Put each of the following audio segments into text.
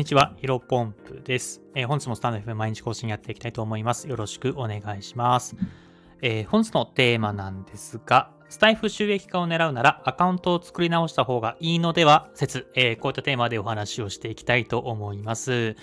んにちは、ヒロポンプです。えー、本日もスタンド FM 毎日更新やっていきたいと思います。よろしくお願いします。えー、本日のテーマなんですが、スタイフ収益化を狙うならアカウントを作り直した方がいいのでは説、えー、こういったテーマでお話をしていきたいと思います。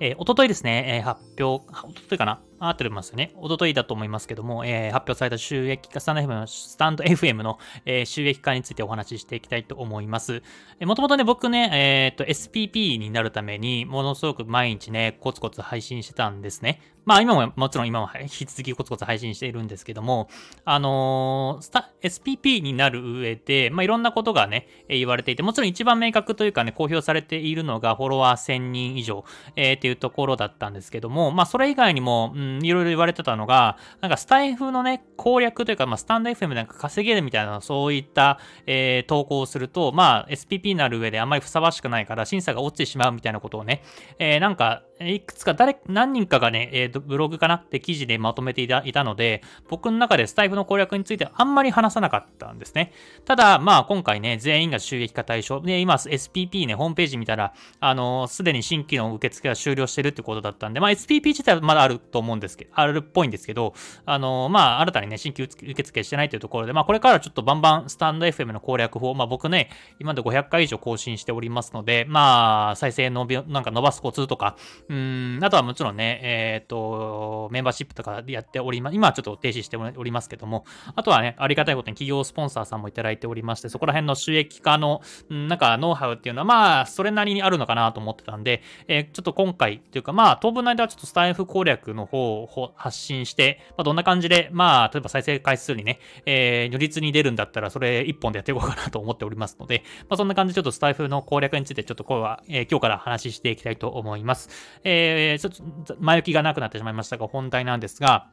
えー、おとといですね、え、発表、おとといかな合ってますよね。おとといだと思いますけども、えー、発表された収益化、スタンド FM のスタンド FM の、えー、収益化についてお話ししていきたいと思います。もともとね、僕ね、えっ、と、SPP になるために、ものすごく毎日ね、コツコツ配信してたんですね。まあ今も、もちろん今も引き続きコツコツ配信しているんですけども、あのー、SPP になる上で、まあいろんなことがね、言われていて、もちろん一番明確というかね、公表されているのがフォロワー1000人以上、えー、っていうところだったんですけども、まあそれ以外にも、うん、いろいろ言われてたのが、なんかスタイフのね、攻略というか、まあスタンド FM なんか稼げるみたいな、そういった、えー、投稿をすると、まあ SPP になる上であんまりふさわしくないから、審査が落ちてしまうみたいなことをね、えー、なんか、いくつか誰、何人かがね、えっー、ブログかなって記事でまとめていたいたので、僕の中でスタイフの攻略についてはあんまり話さなかったんですね。ただ、まあ今回ね、全員が収益化対象。で、今 SPP ね、ホームページ見たら、あのすでに新規の受付が終了してるってことだったんで、まあ SPP 自体はまだあると思うんですけど、あるっぽいんですけど、あのまあ新たにね、新規受付してないというところで、まあこれからちょっとバンバンスタンド FM の攻略法、まあ僕ね、今まで500回以上更新しておりますので、まあ再生伸び、なんか伸ばすコツとか、うん、あとはもちろんね、えっ、ー、と、メンバーシップとかでやっております。今はちょっと停止しておりますけども、あとはね、ありがたいことに企業スポンサーさんもいただいておりまして、そこら辺の収益化の、なんかノウハウっていうのは、まあ、それなりにあるのかなと思ってたんで、えー、ちょっと今回っていうか、まあ、当分の間はちょっとスタイフ攻略の方を発信して、まあ、どんな感じで、まあ、例えば再生回数にね、えー、如実に出るんだったら、それ一本でやっていこうかなと思っておりますので、まあ、そんな感じでちょっとスタイフの攻略について、ちょっとこれは、えー、今日から話していきたいと思います。えー、ちょっと、前置きがなくなってしまいましたが、本題なんですが、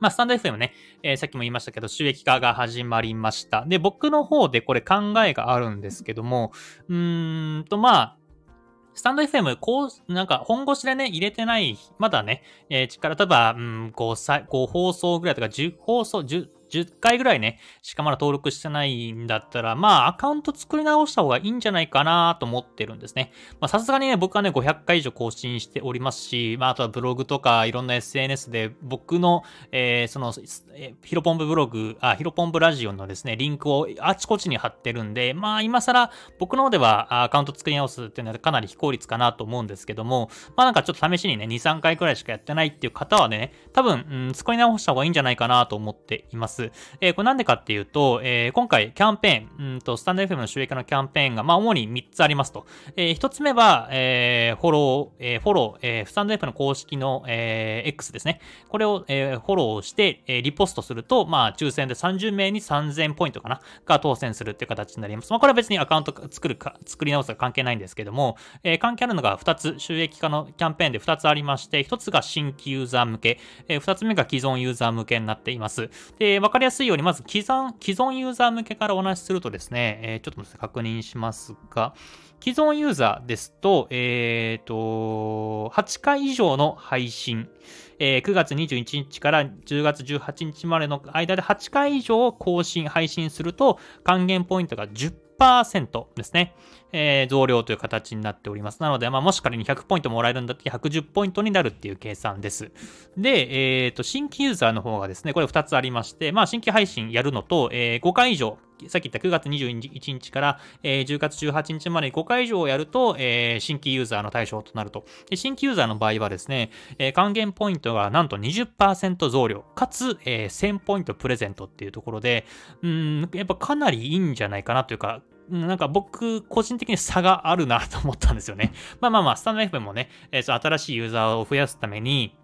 まあ、スタンド FM ね、えー、さっきも言いましたけど、収益化が始まりました。で、僕の方でこれ考えがあるんですけども、うーんと、まあ、スタンド FM、こう、なんか本腰でね、入れてない、まだね、えー、力、例えば、うん、5, 5放送ぐらいとか10放送、10、10回ぐらいね、しかまだ登録してないんだったら、まあ、アカウント作り直した方がいいんじゃないかなと思ってるんですね。まあ、さすがにね、僕はね、500回以上更新しておりますし、まあ、あとはブログとかいろんな SNS で僕の、えー、その、えー、ヒロポンブブログ、あ、ヒロポンブラジオのですね、リンクをあちこちに貼ってるんで、まあ、今更僕の方ではアカウント作り直すっていうのはかなり非効率かなと思うんですけども、まあ、なんかちょっと試しにね、2、3回くらいしかやってないっていう方はね、多分、うん、作り直した方がいいんじゃないかなと思っています。。えー、これなんでかっていうと、えー、今回キャンペーン、うんと、スタンド FM の収益化のキャンペーンが、まあ、主に3つありますと。えー、1つ目は、えー、フォロー、えー、フォロー、えー、スタンド FM の公式の、えー、X ですね。これを、えー、フォローして、えー、リポストすると、まあ、抽選で30名に3000ポイントかな、が当選するっていう形になります。まあ、これは別にアカウント作るか、作り直すか関係ないんですけども、えー、関係あるのが2つ、収益化のキャンペーンで2つありまして、1つが新規ユーザー向け、えー、2つ目が既存ユーザー向けになっています。で、わかりやすいように、まず既存、既存ユーザー向けからお話しするとですね、えー、ちょっと確認しますが、既存ユーザーですと、え、ー、と、8回以上の配信、えー、9月21日から10月18日までの間で8回以上更新、配信すると、還元ポイントが10%ですね。えー、増量という形になっております。なので、まあ、もし仮に100ポイントもらえるんだって110ポイントになるっていう計算です。で、えっ、ー、と、新規ユーザーの方がですね、これ2つありまして、まあ、新規配信やるのと、えー、5回以上、さっき言った9月21日から、えー、10月18日まで5回以上やると、えー、新規ユーザーの対象となると。で新規ユーザーの場合はですね、えー、還元ポイントがなんと20%増量、かつ、えー、1000ポイントプレゼントっていうところで、うん、やっぱかなりいいんじゃないかなというか、なんか僕、個人的に差があるなと思ったんですよね。まあまあまあ、スタンド FM もね、えー、新しいユーザーを増やすために、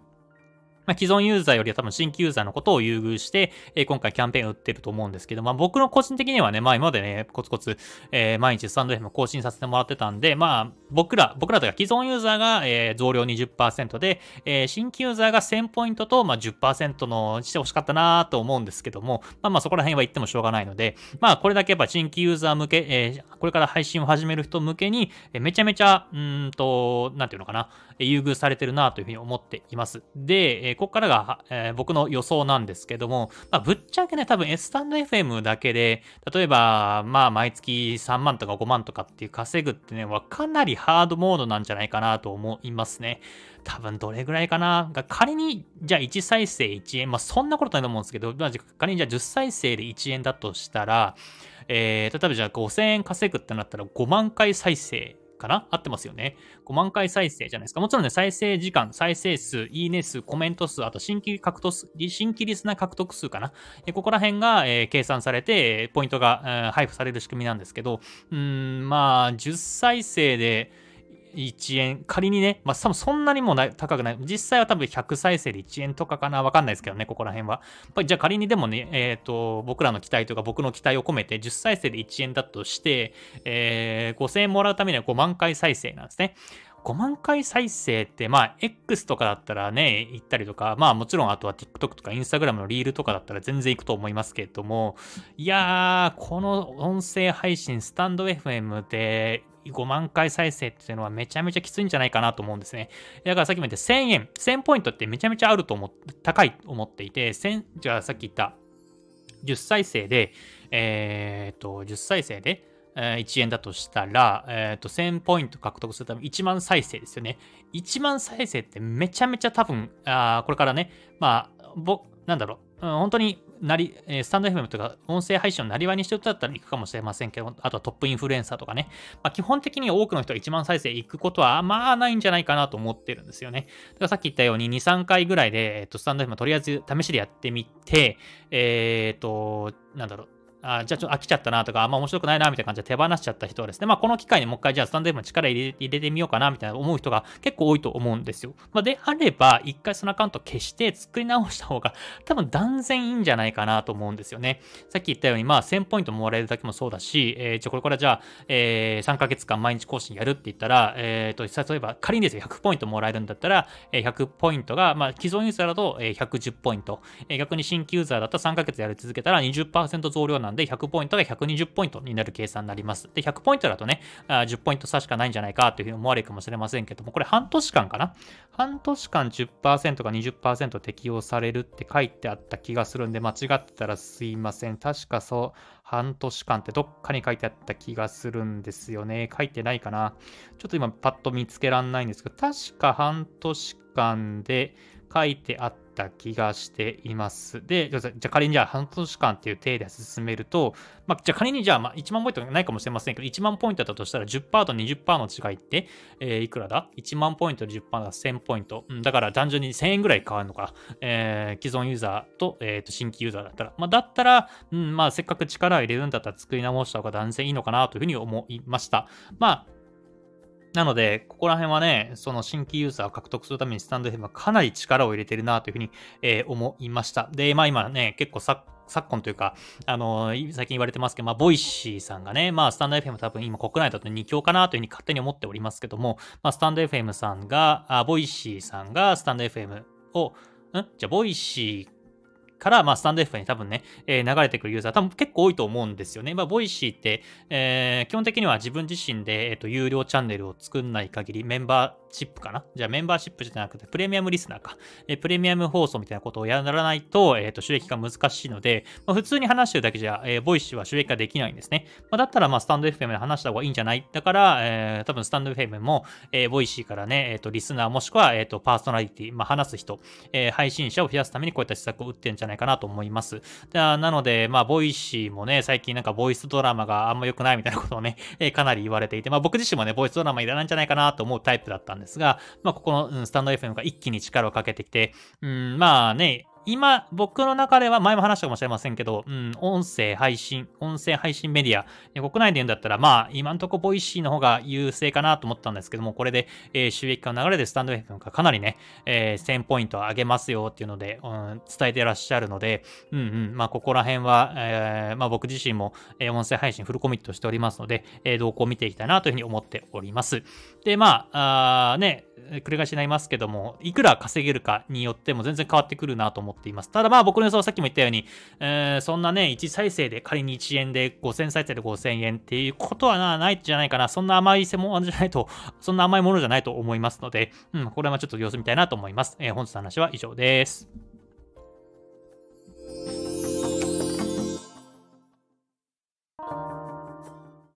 まあ、既存ユーザーよりは多分新規ユーザーのことを優遇して、えー、今回キャンペーンを打ってると思うんですけど、まあ僕の個人的にはね、まあ今までね、コツコツ、えー、毎日スタンド FM 更新させてもらってたんで、まあ僕ら、僕らというか既存ユーザーが、えー、増量20%で、えー、新規ユーザーが1000ポイントと、まあ10%のしてほしかったなと思うんですけども、まあまあそこら辺は言ってもしょうがないので、まあこれだけやっぱ新規ユーザー向け、えー、これから配信を始める人向けに、えー、めちゃめちゃ、うんと、なんていうのかな、優遇されてるなというふうに思っています。で、えここからが、えー、僕の予想なんですけども、まあ、ぶっちゃけね、多分 S スタンド FM だけで、例えば、まあ、毎月3万とか5万とかっていう稼ぐってね、はかなりハードモードなんじゃないかなと思いますね。多分どれぐらいかな？仮に、じゃあ1再生1円、まあそんなことないと思うんですけど、まあ、仮にじゃあ10再生で1円だとしたら、えー、例えばじゃあ5000円稼ぐってなったら5万回再生かな？合ってますよね。5万回再生じゃないですか。もちろんね、再生時間、再生数、いいね数、コメント数、あと新規獲得数、新規リスナー獲得数かな。えここら辺が、えー、計算されて、ポイントが、えー、配布される仕組みなんですけど、うん、まあ、10再生で、1円、仮にね、まあ多分そんなにもな高くない。実際は多分100再生で1円とかかなわかんないですけどね、ここら辺は。やっぱりじゃあ仮にでもね、えっ、ー、と、僕らの期待とか僕の期待を込めて10再生で1円だとして、えー、5000円もらうためには5万回再生なんですね。5万回再生って、まあ、X とかだったらね、行ったりとか、まあもちろんあとは TikTok とか Instagram のリールとかだったら全然行くと思いますけれども、いやー、この音声配信、スタンド FM で5万回再生っていうのはめちゃめちゃきついんじゃないかなと思うんですね。だからさっきも言った1000円、1000ポイントってめちゃめちゃあると思って、高いと思っていて、1000、じゃあさっき言った10再生で、えー、っと、10再生で、え1円だとしたら、えっ、と、1000ポイント獲得するために1万再生ですよね。1万再生ってめちゃめちゃ多分、あこれからね、まあ、ぼ、なんだろう、うん、本当になり、えスタンド FM とか音声配信をなりわいにしてる人だったら行くかもしれませんけど、あとはトップインフルエンサーとかね。まあ、基本的に多くの人が1万再生行くことはまあないんじゃないかなと思ってるんですよね。だからさっき言ったように2、3回ぐらいで、えっと、スタンド FM とりあえず試しでやってみて、えっ、と、なんだろう、あじゃあちょっと飽きちゃったなとか、あんま面白くないなみたいな感じで手放しちゃった人はですね、まあこの機会にもう一回じゃあスタンド F の力入れてみようかなみたいな思う人が結構多いと思うんですよ。まあ、であれば、一回そのアカウント消して作り直した方が多分断然いいんじゃないかなと思うんですよね。さっき言ったように、まあ1000ポイントもらえるだけもそうだし、えー、じゃあこれからじゃあ、えー、3ヶ月間毎日更新やるって言ったら、えー、と、例えば仮にですよ、100ポイントもらえるんだったら、100ポイントが、まあ既存ユーザーだと110ポイント、え逆に新規ユーザーだったら3ヶ月やり続けたら20%増量ななんで100ポイントが120ポイントになる計算になります。で、100ポイントだとね、10ポイント差しかないんじゃないかというふうに思われるかもしれませんけども、これ半年間かな？半年間10%か20%適用されるって書いてあった気がするんで、間違ってたらすいません。確かそう、半年間ってどっかに書いてあった気がするんですよね。書いてないかな。ちょっと今パッと見つけらんないんですけど、確か半年間で書いてあった気がしています。で、じゃあ仮にじゃあ半年間っていう体で進めると、まあ、じゃあ仮にじゃあまあ1万ポイントないかもしれませんけど、1万ポイントだとしたら10%と20%の違いって、えー、いくらだ ?1 万ポイントで10%が1000ポイント。だから単純に1000円ぐらい変わるのか。えー、既存ユーザーと,、えー、と新規ユーザーだったら。まあ、だったら、うん、まあせっかく力入れるんだったら作り直した方が断然いいのかなというふうに思いました。まあなので、ここら辺はね、その新規ユーザーを獲得するためにスタンド FM はかなり力を入れてるなというふうに、えー、思いました。で、まあ今ね、結構昨今というか、あのー、最近言われてますけど、まあ、 Voicy さんがね、まあ、スタンド FM 多分今国内だと2強かなというふうに勝手に思っておりますけども、まあ、スタンド FM さんが、あ Voicy さんがスタンド FM を、ん？じゃあ、 Voicy から、まあ、スタンド F に多分ね、えー、流れてくるユーザー多分結構多いと思うんですよね。まあ、 Voicy って、えー、基本的には自分自身で、えっ、ー、と、有料チャンネルを作んない限り、メンバーシップかな？じゃあメンバーシップじゃなくて、プレミアムリスナーか。えー、プレミアム放送みたいなことをやらないと、えっ、ー、と、収益が難しいので、まあ、普通に話してるだけじゃ、えー、 Voicy は収益ができないんですね。まあ、だったら、まあ、スタンド FM で話した方がいいんじゃない？だから、えー、多分スタンド FM も、えー、 Voicy からね、えっ、ー、と、リスナーもしくは、えっ、ー、と、パーソナリティ、まあ、話す人、えー、配信者を増やすためにこういった施策を打ってるんじゃないかなと思います。。じゃあなので、まあ、 Voicy もね、最近なんかボイスドラマがあんま良くないみたいなことをね、えー、かなり言われていて、まあ、僕自身もね、ボイスドラマいらないんじゃないかなと思うタイプだったんですが、まあ、ここの、スタンド FM が一気に力をかけてきて、うん、まあね、今、僕の中では、前も話したかもしれませんけど、うん、音声配信、音声配信メディア、国内で言うんだったら、まあ、今んとこ Voicy の方が優勢かなと思ったんですけども、これで、えー、収益化の流れでスタンド FM がかなりね、えー、1000ポイント上げますよっていうので、うん、伝えてらっしゃるので、うんうん、まあ、ここら辺は、えー、まあ、僕自身も、えー、音声配信フルコミットしておりますので、えー、動向を見ていきたいなというふうに思っております。で、まあ、あね、繰り返しになりますけども、いくら稼げるかによっても全然変わってくるなと思ってっています。ただまあ僕の予想はさっきも言ったように、えー、そんなね、1再生で仮に1円で5000再生で5000円っていうことはなないんじゃないかな。そんな甘い専門じゃないと、そんな甘いものじゃないと思いますので、うん、これはちょっと様子見たいなと思います。えー、本日の話は以上です。